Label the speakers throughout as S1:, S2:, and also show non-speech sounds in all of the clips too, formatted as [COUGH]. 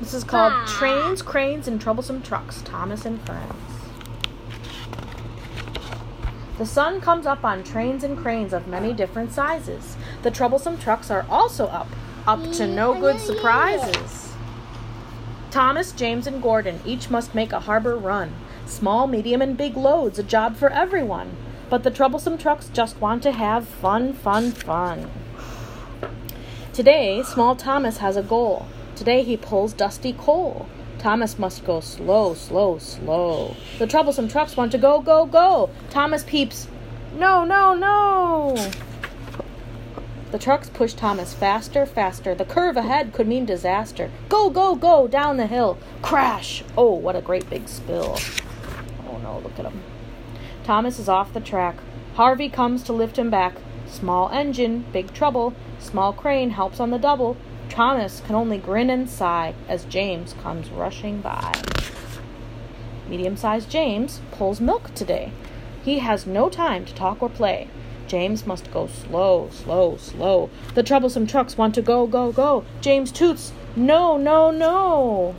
S1: This is called
S2: car.
S1: Trains, Cranes, and Troublesome Trucks. Thomas and Friends. The sun comes up on trains and cranes of many different sizes. The troublesome trucks are also up, up to no good surprises. Thomas, James, and Gordon each must make a harbor run. Small, medium, and big loads, a job for everyone. But the troublesome trucks just want to have fun, fun, fun. Today, small Thomas has a goal. Today he pulls dusty coal. Thomas must go slow, slow, slow. The troublesome trucks want to go, go, go. Thomas peeps, no, no, no. The trucks push Thomas faster, faster. The curve ahead could mean disaster. Go, go, go down the hill. Crash! Oh, what a great big spill. Oh no, look at him. Thomas is off the track. Harvey comes to lift him back. Small engine, big trouble. Small crane helps on the double. Thomas can only grin and sigh as James comes rushing by. Medium sized James pulls milk today. He has no time to talk or play. James must go slow, slow, slow. The troublesome trucks want to go, go, go. James toots, no, no, no.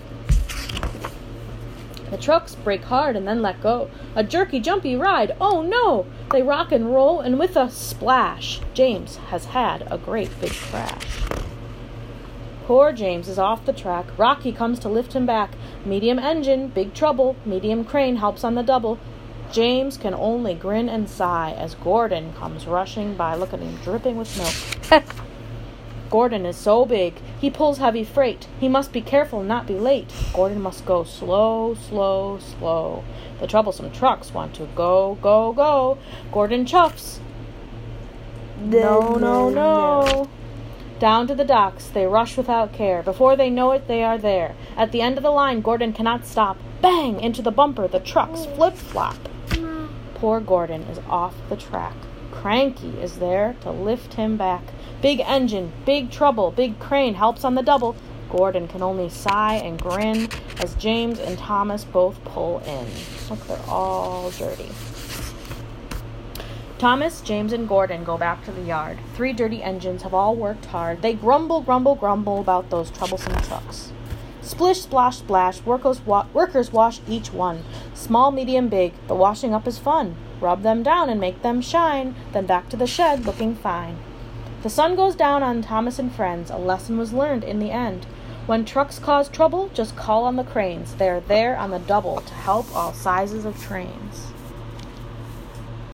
S1: The trucks brake hard and then let go. A jerky, jumpy ride. Oh no! They rock and roll, and with a splash, James has had a great big crash. Poor James is off the track. Rocky comes to lift him back. Medium engine, big trouble. Medium crane helps on the double. James can only grin and sigh as Gordon comes rushing by. Look at him dripping with milk. [LAUGHS] Gordon is so big. He pulls heavy freight. He must be careful and not be late. Gordon must go slow, slow, slow. The troublesome trucks want to go, go, go. Gordon chuffs. No, no, no. Down to the docks, they rush without care. Before they know it, they are there. At the end of the line, Gordon cannot stop. Bang! Into the bumper, the trucks flip flop. Poor Gordon is off the track. Cranky is there to lift him back. Big engine, big trouble, big crane helps on the double. Gordon can only sigh and grin as James and Thomas both pull in. Look, they're all dirty. Thomas, James, and Gordon go back to the yard. Three dirty engines have all worked hard. They grumble, grumble, grumble about those troublesome trucks. Splish, splash, splash, workers, wa- workers wash each one. Small, medium, big, the washing up is fun. Rub them down and make them shine, then back to the shed looking fine. The sun goes down on Thomas and friends. A lesson was learned in the end. When trucks cause trouble, just call on the cranes. They're there on the double to help all sizes of trains.